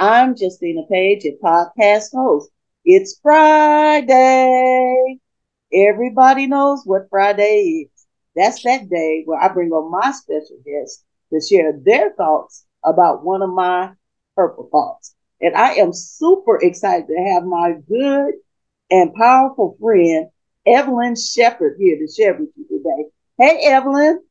I'm Justina Page, a podcast host. It's Friday. Everybody knows what Friday is. That's that day where I bring on my special guests to share their thoughts about one of my purple thoughts. And I am super excited to have my good and powerful friend, Evelyn Shepherd, here to share with you today. Hey, Evelyn.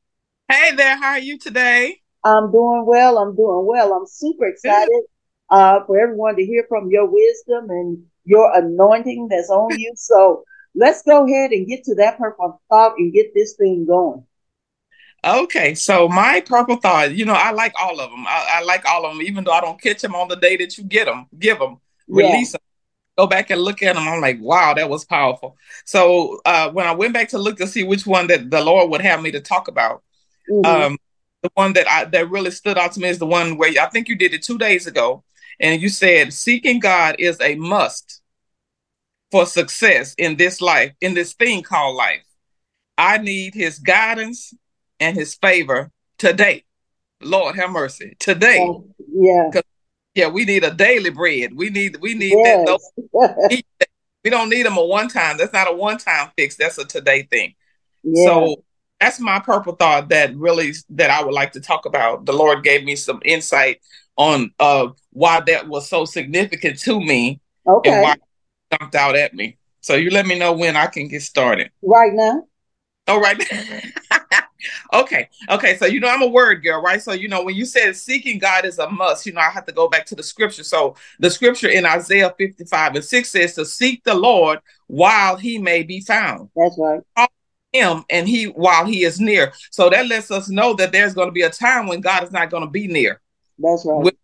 Hey there. How are you today? I'm doing well. I'm doing well. I'm super excited uh, for everyone to hear from your wisdom and your anointing that's on you. So let's go ahead and get to that purple thought and get this thing going. Okay, so my purple thought, you know, I like all of them. I, I, like all of them, even though I don't catch them on the day that you get them, give them, release yeah. them. Go back and look at them. I'm like, wow, that was powerful. So uh, when I went back to look to see which one that the Lord would have me to talk about, mm-hmm. um, the one that I that really stood out to me is the one where I think you did it two days ago, and you said seeking God is a must for success in this life, in this thing called life. I need His guidance and His favor today. Lord have mercy today. Yeah. Yeah, we need a daily bread. We need we need yes. that. we don't need them a one time. That's not a one time fix. That's a today thing. Yeah. So that's my purple thought that really that I would like to talk about. The Lord gave me some insight on uh why that was so significant to me okay. and why it jumped out at me. So you let me know when I can get started. Right now. Oh, right. Now. Okay. Okay. So, you know, I'm a word girl, right? So, you know, when you said seeking God is a must, you know, I have to go back to the scripture. So, the scripture in Isaiah 55 and 6 says to seek the Lord while he may be found. That's right him and he while he is near. So that lets us know that there's going to be a time when God is not going to be near. That's right.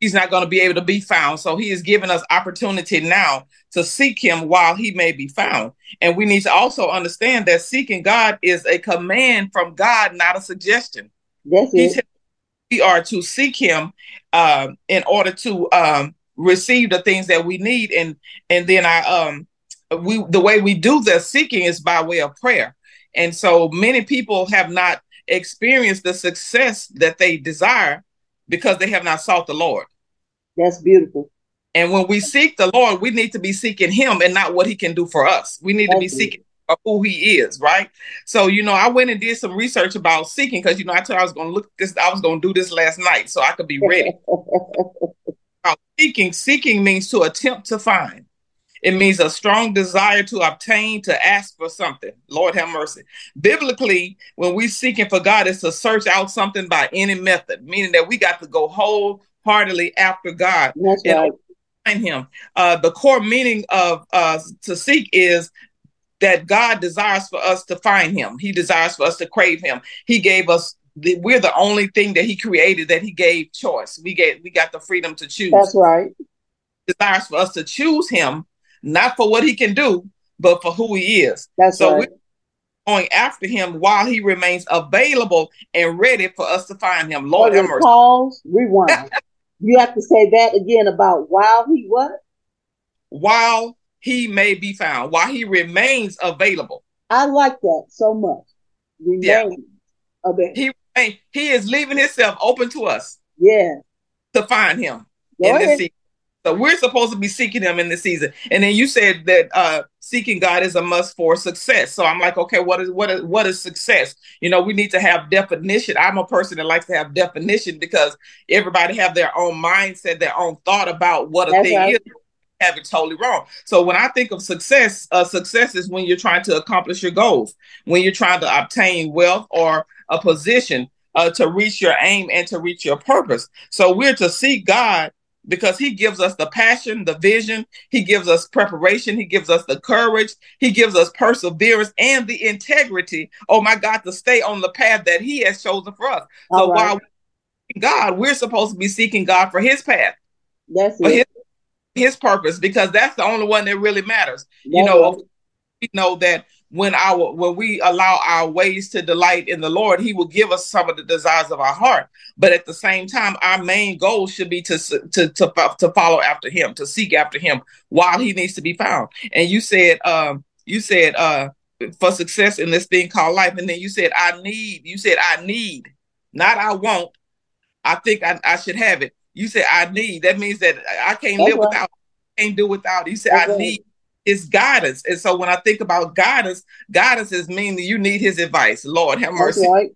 He's not going to be able to be found. So he is giving us opportunity now to seek him while he may be found. And we need to also understand that seeking God is a command from God, not a suggestion. That's it. We are to seek him uh, in order to um, receive the things that we need. And and then I um we the way we do the seeking is by way of prayer. And so many people have not experienced the success that they desire because they have not sought the Lord. That's beautiful. And when we seek the Lord, we need to be seeking Him and not what He can do for us. We need to be seeking who He is, right? So, you know, I went and did some research about seeking because, you know, I told I was going to look this, I was going to do this last night so I could be ready. seeking, seeking means to attempt to find. It means a strong desire to obtain, to ask for something. Lord have mercy. Biblically, when we're seeking for God, it's to search out something by any method, meaning that we got to go wholeheartedly after God That's and right. find Him. Uh, the core meaning of uh, to seek is that God desires for us to find Him. He desires for us to crave Him. He gave us the, we're the only thing that he created that he gave choice. We get we got the freedom to choose. That's right. Desires for us to choose him not for what he can do, but for who he is. That's so right. we're going after him while he remains available and ready for us to find him. Lord have mercy. Pause, rewind. you have to say that again about while he what? While he may be found, while he remains available. I like that so much. Remain yeah. He he is leaving himself open to us. Yeah. To find him Go in ahead. this season. So we're supposed to be seeking him in this season. And then you said that uh seeking God is a must for success. So I'm like, okay, what is what is what is success? You know, we need to have definition. I'm a person that likes to have definition because everybody have their own mindset, their own thought about what a That's thing right. is. Have it totally wrong. So when I think of success, uh, success is when you're trying to accomplish your goals, when you're trying to obtain wealth or a position uh, to reach your aim and to reach your purpose. So we're to seek God because he gives us the passion, the vision, he gives us preparation, he gives us the courage, he gives us perseverance and the integrity. Oh my God, to stay on the path that he has chosen for us. All so right. while God, we're supposed to be seeking God for his path. That's for it. his his purpose because that's the only one that really matters. you know, we know that when our when we allow our ways to delight in the Lord, He will give us some of the desires of our heart. But at the same time, our main goal should be to to to, to follow after Him, to seek after Him while He needs to be found. And you said, um, you said, uh, for success in this thing called life, and then you said, I need. You said, I need, not I won't. I think I, I should have it. You said, I need. That means that I can't live without. Can't do without. You said, I need is guidance. And so when I think about guidance, guidance is meaning you need his advice. Lord, have mercy. Right.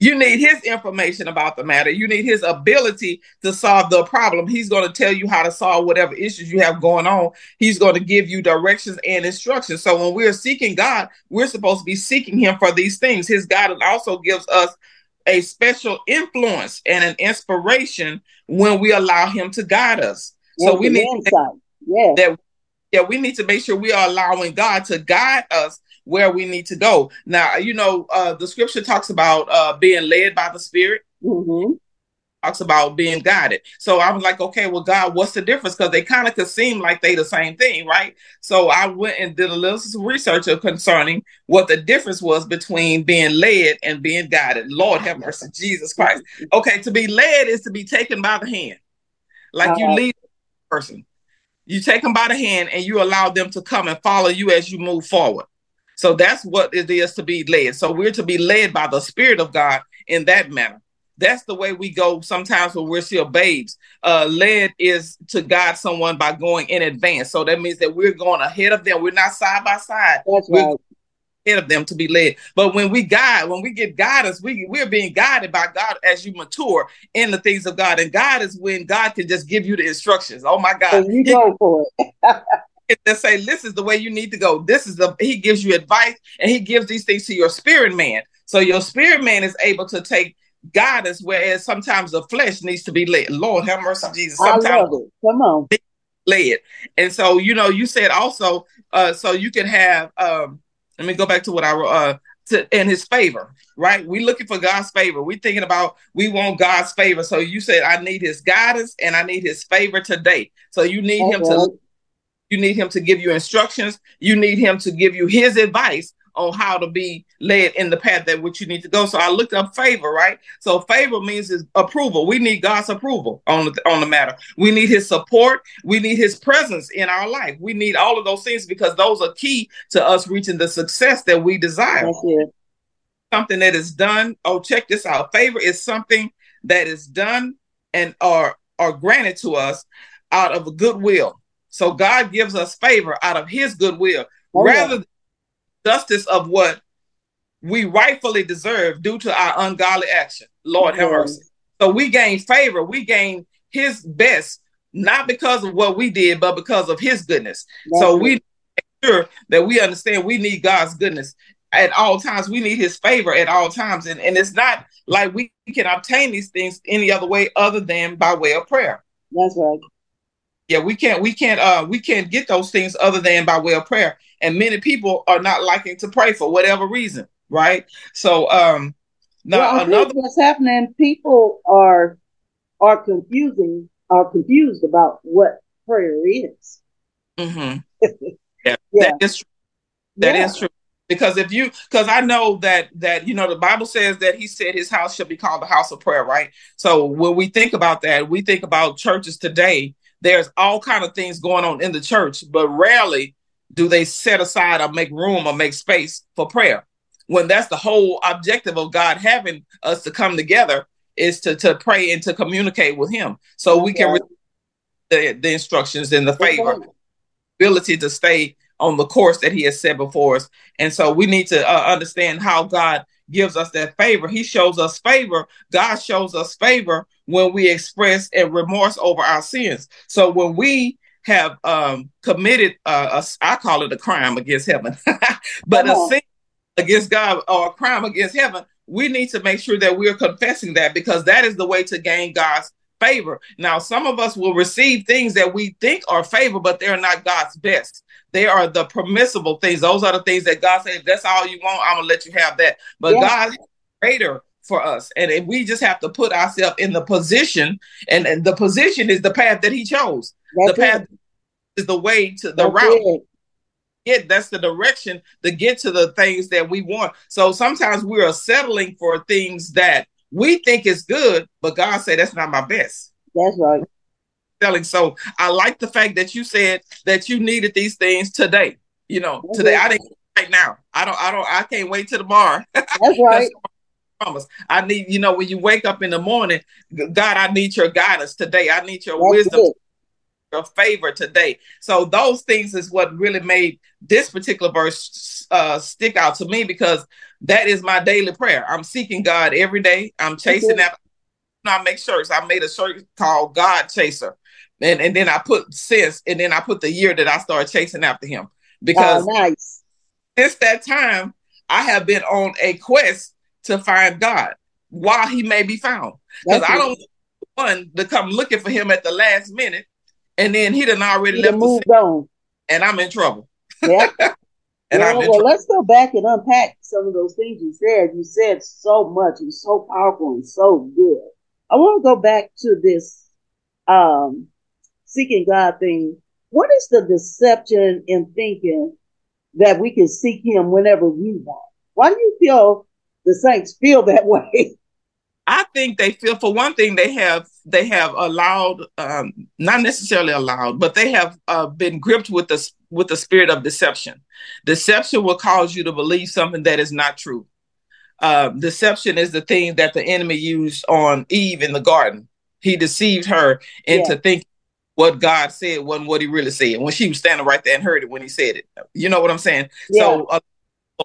You need his information about the matter. You need his ability to solve the problem. He's going to tell you how to solve whatever issues you have going on. He's going to give you directions and instructions. So when we're seeking God, we're supposed to be seeking him for these things. His guidance also gives us a special influence and an inspiration when we allow him to guide us. so we need insight. yeah. that yeah, we need to make sure we are allowing God to guide us where we need to go. Now, you know, uh, the scripture talks about uh, being led by the Spirit. Mm-hmm. Talks about being guided. So I was like, okay, well, God, what's the difference? Because they kind of could seem like they the same thing, right? So I went and did a little research concerning what the difference was between being led and being guided. Lord have mercy, Jesus Christ. Okay, to be led is to be taken by the hand, like uh-huh. you lead a person you take them by the hand and you allow them to come and follow you as you move forward. So that's what it is to be led. So we're to be led by the Spirit of God in that manner. That's the way we go sometimes when we're still babes. Uh, led is to guide someone by going in advance. So that means that we're going ahead of them. We're not side by side. That's we're, right of them to be led. But when we guide, when we get guidance, we we're being guided by God as you mature in the things of God. And God is when God can just give you the instructions. Oh my God. So you go for it. and say, this is the way you need to go. This is the he gives you advice and he gives these things to your spirit man. So your spirit man is able to take guidance, whereas sometimes the flesh needs to be led. Lord have mercy, Jesus. Sometimes I love it. Come on. Led. And so, you know, you said also, uh, so you can have um let me go back to what I wrote uh to in his favor, right? We looking for God's favor. We thinking about we want God's favor. So you said I need his guidance and I need his favor today. So you need okay. him to you need him to give you instructions. You need him to give you his advice on how to be led in the path that which you need to go. So I looked up favor, right? So favor means is approval. We need God's approval on the on the matter. We need his support. We need his presence in our life. We need all of those things because those are key to us reaching the success that we desire. Something that is done. Oh, check this out. Favor is something that is done and are are granted to us out of goodwill. So God gives us favor out of his goodwill oh, rather yeah justice of what we rightfully deserve due to our ungodly action. Lord have mercy. So we gain favor, we gain his best, not because of what we did, but because of his goodness. That's so we make sure that we understand we need God's goodness at all times. We need his favor at all times. And, and it's not like we can obtain these things any other way other than by way of prayer. That's right. Yeah, we can't we can't uh we can't get those things other than by way of prayer and many people are not liking to pray for whatever reason, right? So, um, now well, another what's happening, people are are confusing are confused about what prayer is. Mm-hmm. yeah, yeah, that is true. That yeah. is true. Because if you, because I know that that you know the Bible says that He said His house should be called the house of prayer, right? So when we think about that, we think about churches today. There's all kind of things going on in the church, but rarely do they set aside or make room or make space for prayer? When that's the whole objective of God having us to come together is to, to pray and to communicate with Him so we can the, the instructions and the favor, ability to stay on the course that He has set before us. And so we need to uh, understand how God gives us that favor. He shows us favor. God shows us favor when we express and remorse over our sins. So when we have um, committed, uh, a, I call it a crime against heaven, but a sin against God or a crime against heaven, we need to make sure that we're confessing that because that is the way to gain God's favor. Now, some of us will receive things that we think are favor, but they're not God's best. They are the permissible things. Those are the things that God says, that's all you want. I'm going to let you have that. But yeah. God greater for us. And if we just have to put ourselves in the position, and, and, the position is the path that he chose. That's the path it. is the way to the that's route. It. Get that's the direction to get to the things that we want. So sometimes we are settling for things that we think is good, but God said that's not my best. That's right. Selling. So I like the fact that you said that you needed these things today. You know, that's today right. I didn't right now. I don't I don't I can't wait till tomorrow. That's right promise. I need, you know, when you wake up in the morning, God, I need your guidance today. I need your That's wisdom, it. Your favor today. So those things is what really made this particular verse uh, stick out to me because that is my daily prayer. I'm seeking God every day. I'm chasing that. I make shirts. I made a shirt called God Chaser. And, and then I put since, and then I put the year that I started chasing after him because oh, nice. since that time, I have been on a quest to find God while he may be found. Because I don't want one to come looking for him at the last minute and then he done already he left moved on. and I'm in trouble. Yeah. and well, I'm well trouble. let's go back and unpack some of those things you said. You said so much and so powerful and so good. I want to go back to this um, seeking God thing. What is the deception in thinking that we can seek him whenever we want? Why do you feel the Saints feel that way. I think they feel for one thing they have they have allowed um, not necessarily allowed but they have uh, been gripped with the with the spirit of deception. Deception will cause you to believe something that is not true. Uh, deception is the thing that the enemy used on Eve in the garden. He deceived her into yeah. thinking what God said wasn't what he really said when she was standing right there and heard it when he said it. You know what I'm saying? Yeah. So uh,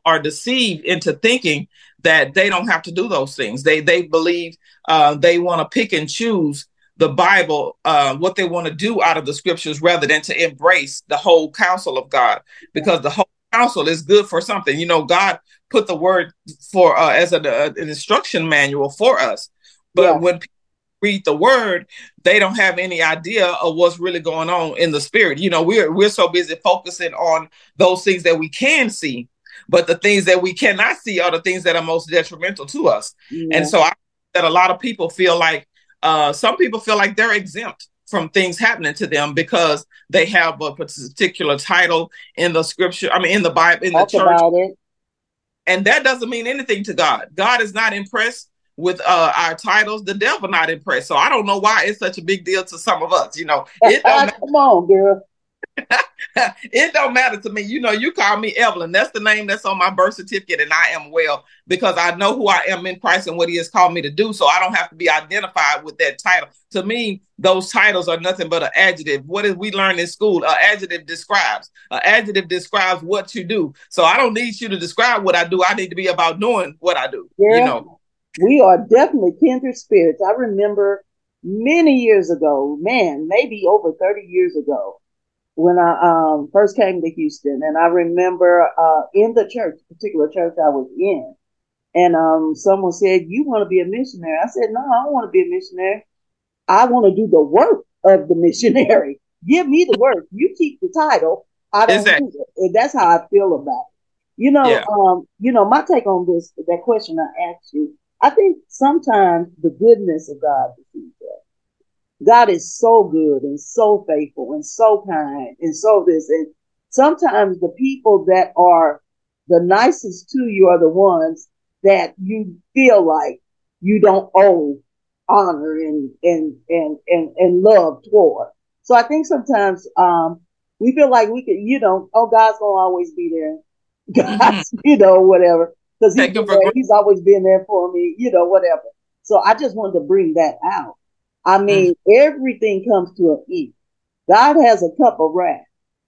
are deceived into thinking that they don't have to do those things. They they believe uh, they want to pick and choose the Bible, uh, what they want to do out of the scriptures, rather than to embrace the whole counsel of God, because the whole counsel is good for something. You know, God put the word for uh, as a, a, an instruction manual for us, but yeah. when people read the word, they don't have any idea of what's really going on in the spirit. You know, we're we're so busy focusing on those things that we can see but the things that we cannot see are the things that are most detrimental to us. Yeah. And so I that a lot of people feel like uh, some people feel like they're exempt from things happening to them because they have a particular title in the scripture. I mean, in the Bible, in Talk the church. And that doesn't mean anything to God. God is not impressed with uh, our titles. The devil not impressed. So I don't know why it's such a big deal to some of us. You know, it come on, girl. it don't matter to me. You know, you call me Evelyn. That's the name that's on my birth certificate, and I am well because I know who I am in Christ and what He has called me to do. So I don't have to be identified with that title. To me, those titles are nothing but an adjective. What did we learn in school? An adjective describes. An adjective describes what you do. So I don't need you to describe what I do. I need to be about doing what I do. Yeah, you know, we are definitely kindred spirits. I remember many years ago, man, maybe over 30 years ago, when I um, first came to Houston, and I remember uh, in the church, particular church I was in, and um, someone said, "You want to be a missionary?" I said, "No, I don't want to be a missionary. I want to do the work of the missionary. Give me the work. You keep the title. I don't exactly. do it." And that's how I feel about it. You know, yeah. um, you know, my take on this, that question I asked you, I think sometimes the goodness of God deceives us. God is so good and so faithful and so kind and so this. And sometimes the people that are the nicest to you are the ones that you feel like you don't owe honor and and and and, and love toward. So I think sometimes um, we feel like we could, you know, oh, God's gonna always be there. God's, mm-hmm. you know, whatever. Because he's, he's always been there for me, you know, whatever. So I just wanted to bring that out. I mm. mean, mm. everything comes to an end. God has a cup of wrath.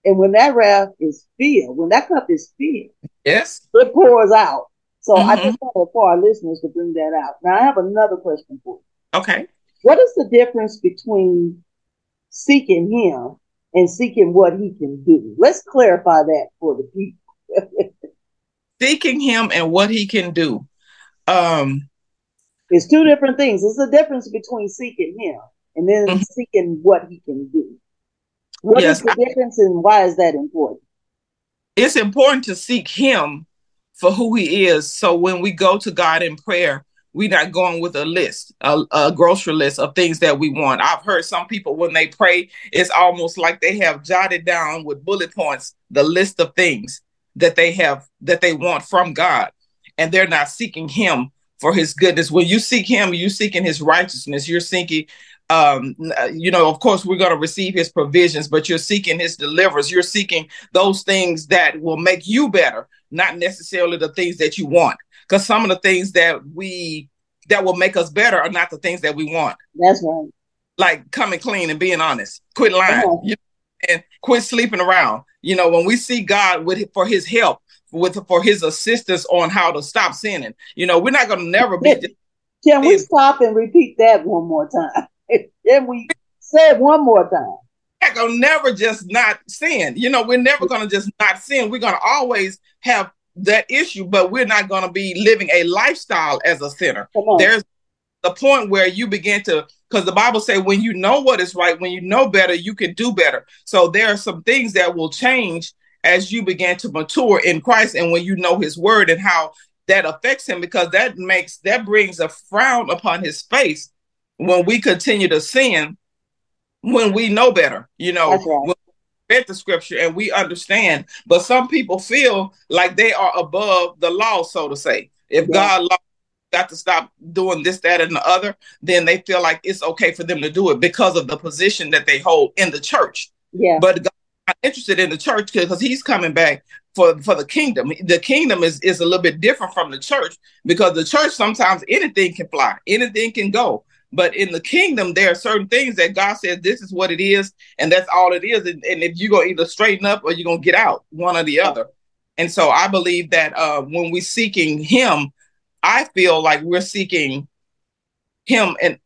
And when that wrath is filled, when that cup is filled, yes, it pours out. So mm-hmm. I just wanted for our listeners to bring that out. Now I have another question for you. Okay. What is the difference between seeking him and seeking what he can do? Let's clarify that for the people. seeking him and what he can do. Um it's two different things. It's a difference between seeking him and then mm-hmm. seeking what he can do. What yes, is the difference and why is that important? It's important to seek him for who he is. So when we go to God in prayer, we're not going with a list, a, a, grocery list of things that we want. I've heard some people when they pray, it's almost like they have jotted down with bullet points the list of things that they have that they want from God, and they're not seeking Him for His goodness. When you seek Him, you're seeking His righteousness. You're seeking, um, you know, of course, we're going to receive His provisions, but you're seeking His deliverance. You're seeking those things that will make you better, not necessarily the things that you want because some of the things that we that will make us better are not the things that we want. That's right. Like coming clean and being honest. Quit lying. You know, and quit sleeping around. You know, when we see God with for his help, with for his assistance on how to stop sinning, you know, we're not gonna never be Can we stop and repeat that one more time? Can we say it one more time? We're gonna never just not sin. You know, we're never gonna just not sin. We're gonna always have that issue, but we're not going to be living a lifestyle as a sinner. There's the point where you begin to because the bible say when you know what is right when you know better you can do better so there are some things that will change as you begin to mature in christ and when you know his word and how that affects him because that makes that brings a frown upon his face when we continue to sin when we know better you know right read the scripture and we understand, but some people feel like they are above the law, so to say. If yeah. God law, got to stop doing this, that, and the other, then they feel like it's okay for them to do it because of the position that they hold in the church. Yeah. But God not interested in the church because he's coming back for for the kingdom. The kingdom is is a little bit different from the church because the church sometimes anything can fly, anything can go. But in the kingdom, there are certain things that God says this is what it is, and that's all it is. And, and if you're gonna either straighten up or you're gonna get out, one or the other. And so I believe that uh, when we're seeking Him, I feel like we're seeking Him and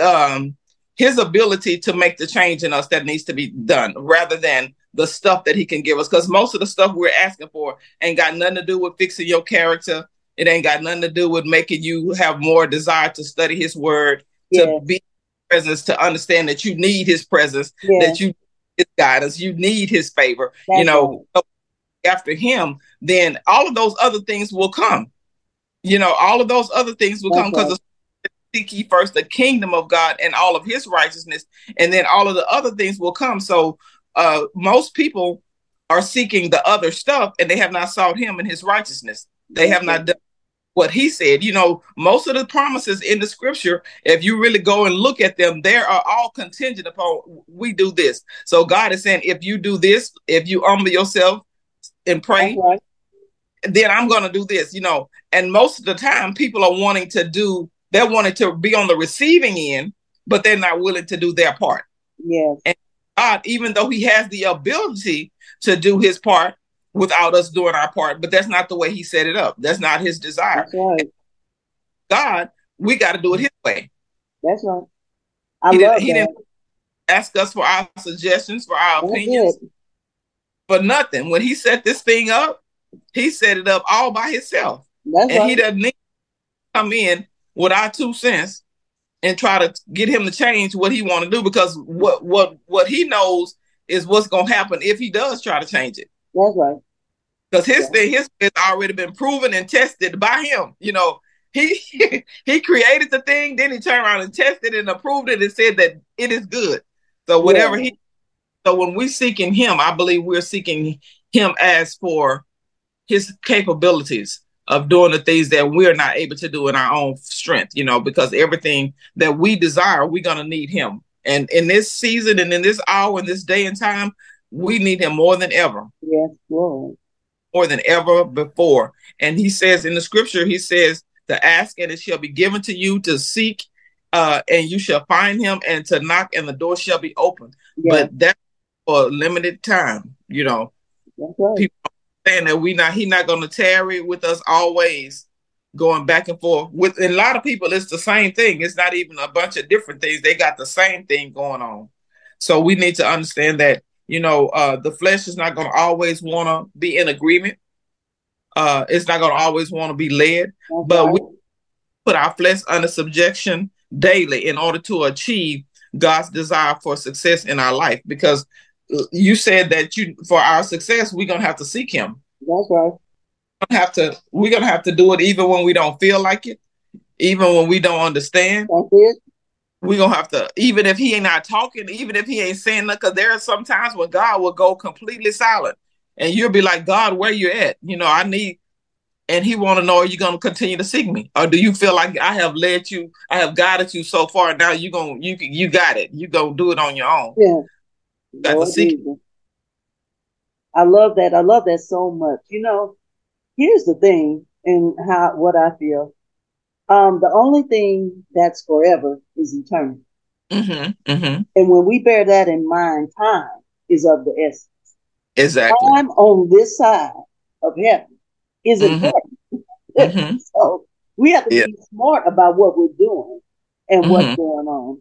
um, His ability to make the change in us that needs to be done, rather than the stuff that He can give us. Because most of the stuff we're asking for ain't got nothing to do with fixing your character. It ain't got nothing to do with making you have more desire to study His Word yeah. to be presence to understand that you need his presence yeah. that you his guidance you need his favor That's you know right. after him then all of those other things will come you know all of those other things will That's come because right. Seek ye first the kingdom of god and all of his righteousness and then all of the other things will come so uh most people are seeking the other stuff and they have not sought him and his righteousness they have not done what he said. You know, most of the promises in the scripture, if you really go and look at them, they are all contingent upon we do this. So God is saying, if you do this, if you humble yourself and pray, right. then I'm going to do this, you know. And most of the time, people are wanting to do, they're wanting to be on the receiving end, but they're not willing to do their part. Yes. And God, even though he has the ability to do his part, without us doing our part. But that's not the way he set it up. That's not his desire. Right. God, we got to do it his way. That's right. I he love didn't, he didn't ask us for our suggestions, for our that's opinions, it. for nothing. When he set this thing up, he set it up all by himself. That's and right. he doesn't need to come in with our two cents and try to get him to change what he want to do because what what what he knows is what's going to happen if he does try to change it. That's right. Because his thing, his has already been proven and tested by him. You know, he he created the thing, then he turned around and tested and approved it and said that it is good. So whatever yeah. he so when we're seeking him, I believe we're seeking him as for his capabilities of doing the things that we're not able to do in our own strength, you know, because everything that we desire, we're gonna need him. And in this season and in this hour, in this day and time, we need him more than ever. Yes, Lord. More than ever before. And he says in the scripture, he says, to ask and it shall be given to you, to seek uh, and you shall find him, and to knock and the door shall be open. But that's for a limited time, you know. Right. People saying that we not he not gonna tarry with us always going back and forth with a lot of people it's the same thing it's not even a bunch of different things they got the same thing going on so we need to understand that you know, uh, the flesh is not going to always want to be in agreement. Uh, it's not going to always want to be led, okay. but we put our flesh under subjection daily in order to achieve God's desire for success in our life. Because you said that you, for our success, we're gonna have to seek Him. That's right. Have to. We're gonna have to do it even when we don't feel like it. even when we don't understand. That's it. We're gonna have to, even if he ain't not talking, even if he ain't saying nothing, because there are some times when God will go completely silent and you'll be like, God, where you at? You know, I need and he want to know are you going to continue to seek me or do you feel like i have led you i have guided you so far now you going you you got it you go do it on your own yeah you got to seek i love that i love that so much you know here's the thing and how what i feel um the only thing that's forever is eternity mm-hmm, mm-hmm. and when we bear that in mind time is of the essence exactly time on this side of heaven is mm-hmm. important. Mm-hmm. so we have to yeah. be smart about what we're doing and what's mm-hmm. going on.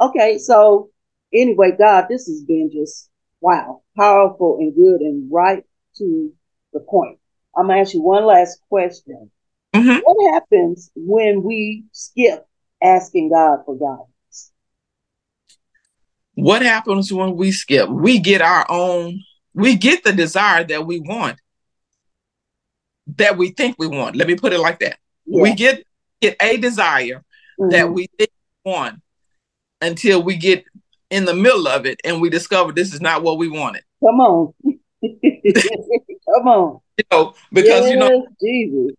Okay, so anyway, God, this has been just wow, powerful and good and right to the point. I'm gonna ask you one last question. Mm-hmm. What happens when we skip asking God for guidance? What happens when we skip? We get our own, we get the desire that we want, that we think we want. Let me put it like that. Yeah. We get get a desire mm-hmm. that we think we want until we get in the middle of it and we discovered this is not what we wanted. Come on. Come on. You know, because yes, you know Jesus.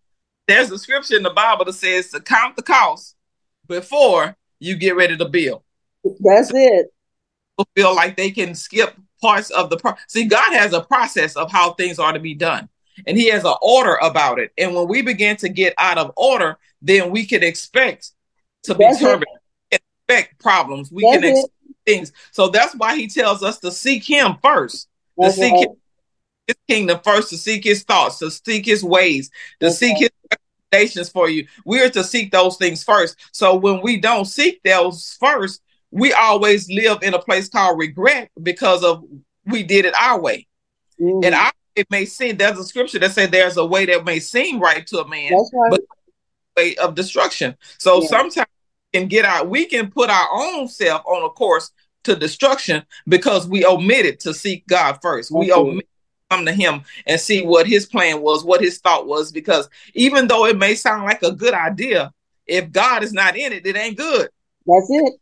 there's a scripture in the Bible that says to count the cost before you get ready to build. That's so it. People feel like they can skip parts of the pro- see God has a process of how things are to be done and he has an order about it. And when we begin to get out of order, then we can expect to be turbulent, expect problems. We that's can expect. Things. So that's why he tells us to seek him first, to seek his, kingdom first, to seek his thoughts, to seek his ways, to that's seek his recommendations for you. We are to seek those things first. So when we don't seek those first, we always live in a place called regret because of we did it our way. Mm. And our it may seem there's a scripture that says there's a way that may seem right to a man, right. but way of destruction. So yeah. sometimes we can get our we can put our own self on a course to destruction because we omitted to seek God first. We omitted come to him and see what his plan was, what his thought was, because even though it may sound like a good idea, if God is not in it, it ain't good. That's it.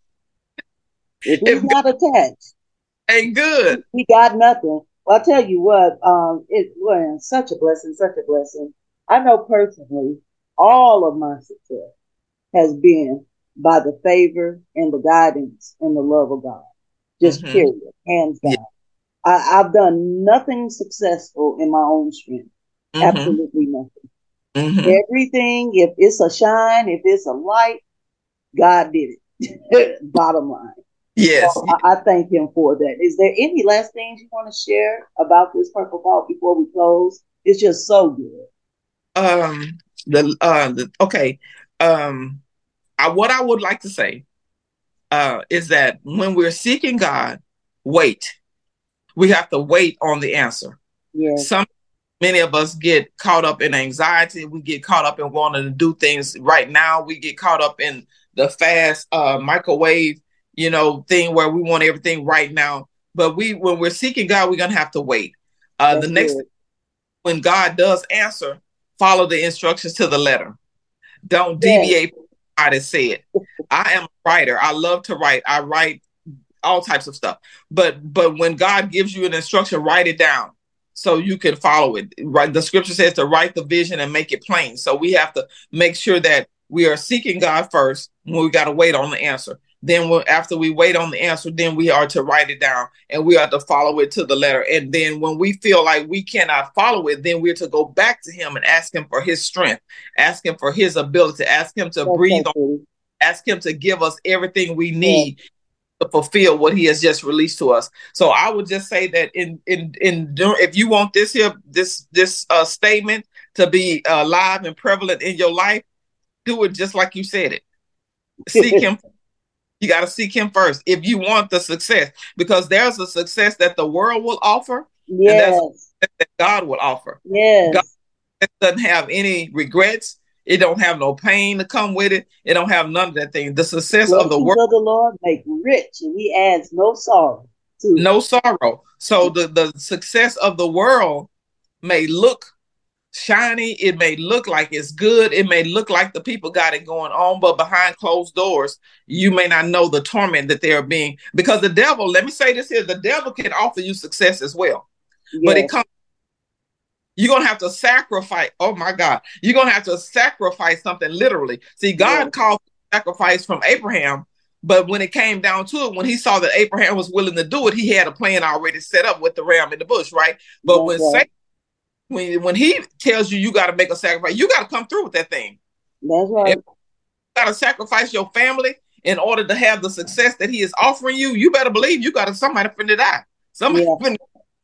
If he's if not attached, ain't good. He got nothing. Well, I'll tell you what, um, it was such a blessing, such a blessing. I know personally, all of my success has been by the favor and the guidance and the love of God. Just mm-hmm. period, hands down. Yeah. I, have done nothing successful in my own strength. Mm-hmm. Absolutely nothing. Mm-hmm. Everything, if it's a shine, if it's a light, God did it. Bottom line. Yes. So I, I, thank him for that. Is there any last things you want to share about this purple thought before we close? It's just so good. Um the uh the, okay. Um I, what I would like to say uh is that when we're seeking God, wait. We have to wait on the answer. Some many of us get caught up in anxiety. We get caught up in wanting to do things right now. We get caught up in the fast uh, microwave you know, thing where we want everything right now. But we, when we're seeking God, we're gonna have to wait. Uh, the next, when God does answer, follow the instructions to the letter. Don't deviate from God has said. I am a writer. I love to write. I write all types of stuff. But but when God gives you an instruction, write it down so you can follow it. Right. The scripture says to write the vision and make it plain. So we have to make sure that we are seeking God first when we got to wait on the answer. Then we'll, after we wait on the answer, then we are to write it down and we are to follow it to the letter. And then when we feel like we cannot follow it, then we're to go back to him and ask him for his strength, ask him for his ability, ask him to breathe on, ask him to give us everything we need. Yeah to fulfill what he has just released to us. So I would just say that in in in if you want this here this this uh, statement to be uh, live and prevalent in your life, do it just like you said it. Seek him you got to seek him first if you want the success, because there's a success that the world will offer. Yes. that God will offer. Yes. God doesn't have any regrets. It don't have no pain to come with it. It don't have none of that thing. The success of the world. The Lord make rich, and He adds no sorrow. To no sorrow. So the the success of the world may look shiny. It may look like it's good. It may look like the people got it going on, but behind closed doors, you may not know the torment that they're being. Because the devil, let me say this here: the devil can offer you success as well, yes. but it comes. You're gonna have to sacrifice. Oh my God, you're gonna have to sacrifice something literally. See, God yes. called sacrifice from Abraham, but when it came down to it, when he saw that Abraham was willing to do it, he had a plan already set up with the ram in the bush, right? But when. Satan when when he tells you you got to make a sacrifice, you got to come through with that thing. That's right. you got to sacrifice your family in order to have the success that he is offering you. You better believe you got to somebody finna die. Somebody yeah. finna,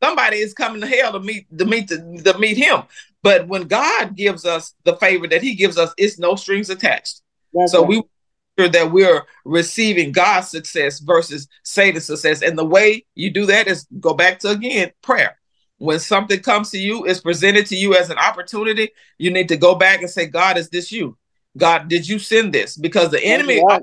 somebody is coming to hell to meet to meet to, to meet him. But when God gives us the favor that He gives us, it's no strings attached. That's so right. we sure that we're receiving God's success versus Satan's success. And the way you do that is go back to again prayer when something comes to you, is presented to you as an opportunity, you need to go back and say, God, is this you? God, did you send this? Because the enemy right.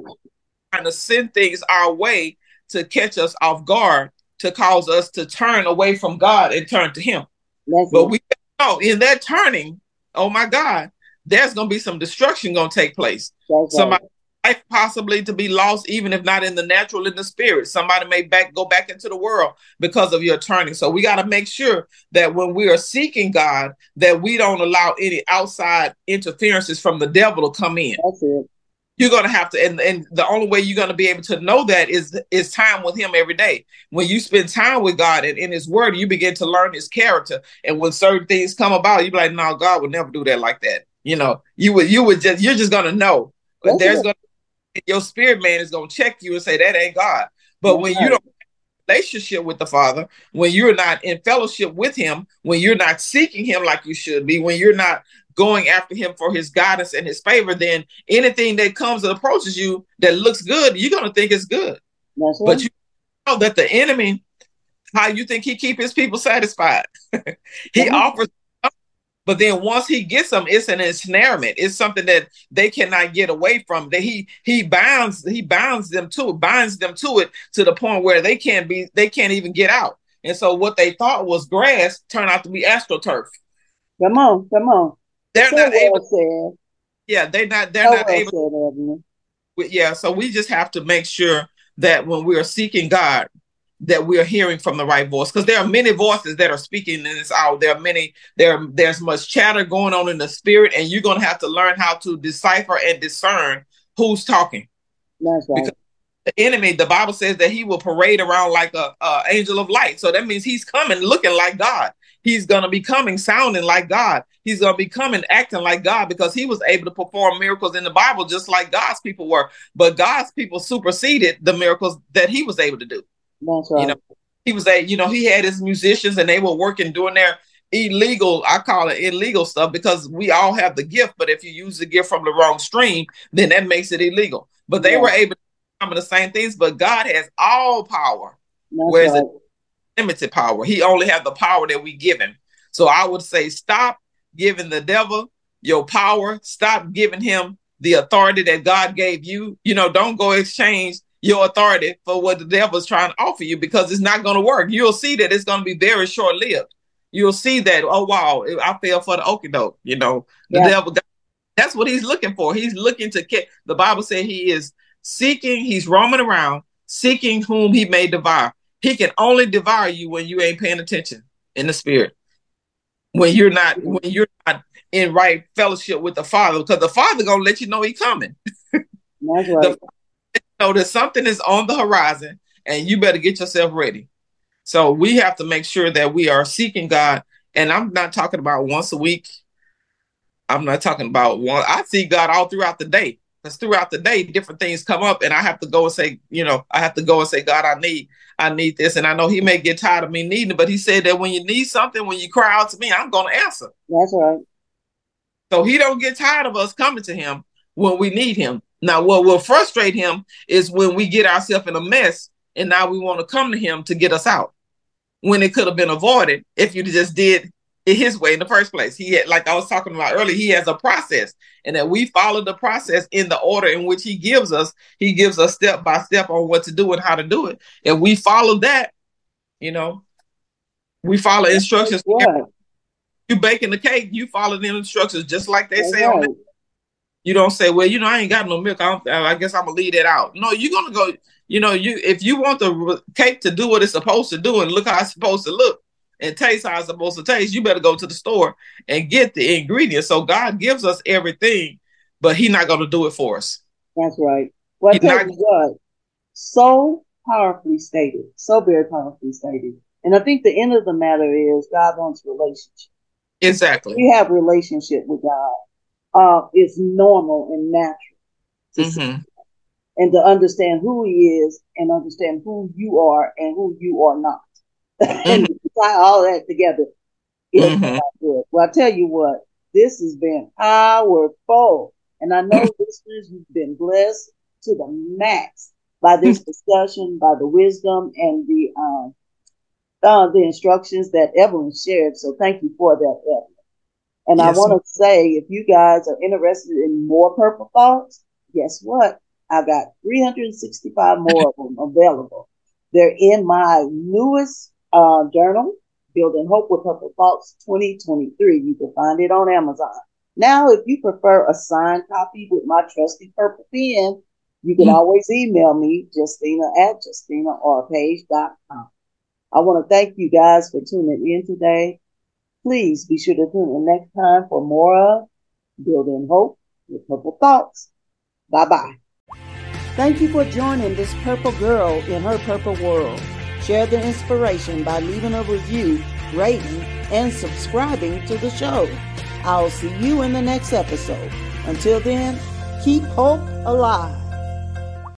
trying to send things our way to catch us off guard, to cause us to turn away from God and turn to Him. That's but we know in that turning, oh my God, there's going to be some destruction going to take place. That's Somebody life possibly to be lost, even if not in the natural, in the spirit. Somebody may back go back into the world because of your turning. So we got to make sure that when we are seeking God, that we don't allow any outside interferences from the devil to come in. That's it. You're gonna have to, and, and the only way you're gonna be able to know that is is time with Him every day. When you spend time with God and in His Word, you begin to learn His character. And when certain things come about, you be like, "No, God would never do that like that." You know, you would, you would just, you're just gonna know. But there's it. gonna your spirit man is going to check you and say that ain't God. But when you don't relationship with the Father, when you're not in fellowship with Him, when you're not seeking Him like you should be, when you're not going after Him for His guidance and His favor, then anything that comes and approaches you that looks good, you're going to think it's good. But you know that the enemy, how you think he keep his people satisfied? he mm-hmm. offers but then once he gets them, it's an ensnarement. It's something that they cannot get away from. That he he bounds he bounds them to it, binds them to it to the point where they can't be they can't even get out. And so what they thought was grass turned out to be astroturf. Come on, come on. They're so not well able. Said. Yeah, they're not. They're so not well able. Said, yeah, so we just have to make sure that when we are seeking God, that we're hearing from the right voice because there are many voices that are speaking in this hour. There are many there there's much chatter going on in the spirit and you're going to have to learn how to decipher and discern who's talking. That's right. Because the enemy the bible says that he will parade around like a, a angel of light. So that means he's coming looking like god. He's going to be coming sounding like god. He's going to be coming acting like god because he was able to perform miracles in the bible just like god's people were. But god's people superseded the miracles that he was able to do that's right. You know, he was a, you know, he had his musicians and they were working doing their illegal, I call it illegal stuff because we all have the gift, but if you use the gift from the wrong stream, then that makes it illegal. But they yeah. were able to some of the same things, but God has all power. That's whereas right. limited power. He only has the power that we give him. So I would say stop giving the devil your power. Stop giving him the authority that God gave you. You know, don't go exchange your authority for what the devil's trying to offer you because it's not going to work. You'll see that it's going to be very short lived. You'll see that, oh, wow, I fell for the okie doke. You know, the yeah. devil, that's what he's looking for. He's looking to get, the Bible said he is seeking, he's roaming around, seeking whom he may devour. He can only devour you when you ain't paying attention in the spirit. When you're not, when you're not in right fellowship with the Father, because the Father gonna let you know he coming. That's right. the, know that something is on the horizon and you better get yourself ready. So we have to make sure that we are seeking God. And I'm not talking about once a week. I'm not talking about one. I see God all throughout the day. Because throughout the day, different things come up, and I have to go and say, you know, I have to go and say, God, I need, I need this. And I know He may get tired of me needing it, but He said that when you need something, when you cry out to me, I'm going to answer. That's right. So He don't get tired of us coming to Him when we need Him. Now, what will frustrate him is when we get ourselves in a mess and now we want to come to him to get us out when it could have been avoided if you just did it his way in the first place. He had, like I was talking about earlier, he has a process, and that we follow the process in the order in which he gives us. He gives us step by step on what to do and how to do it. And we follow that, you know, we follow instructions. Yeah. you baking the cake, you follow the instructions just like they say on. You don't say, well, you know, I ain't got no milk. I, I guess I'm gonna leave that out. No, you're gonna go. You know, you if you want the cake to do what it's supposed to do and look how it's supposed to look and taste how it's supposed to taste, you better go to the store and get the ingredients. So God gives us everything, but He's not gonna do it for us. That's right. Well, tell not, you what, so powerfully stated, so very powerfully stated. And I think the end of the matter is God wants relationship. Exactly. We have relationship with God uh, is normal and natural. Mm-hmm. And to understand who he is and understand who you are and who you are not. Mm-hmm. and tie all that together is mm-hmm. good. Well, I tell you what, this has been powerful. And I know listeners, you've been blessed to the max by this mm-hmm. discussion, by the wisdom and the um, uh, the instructions that Evelyn shared. So thank you for that, Evelyn. And yes. I want to say, if you guys are interested in more purple thoughts, guess what? I've got 365 more of them available. They're in my newest uh, journal, Building Hope with Purple Thoughts 2023. You can find it on Amazon. Now, if you prefer a signed copy with my trusty purple pen, you can mm-hmm. always email me, Justina at JustinaRPage.com. I want to thank you guys for tuning in today. Please be sure to tune in next time for more of Building Hope with Purple Thoughts. Bye bye. Thank you for joining this purple girl in her purple world. Share the inspiration by leaving a review, rating, and subscribing to the show. I'll see you in the next episode. Until then, keep hope alive.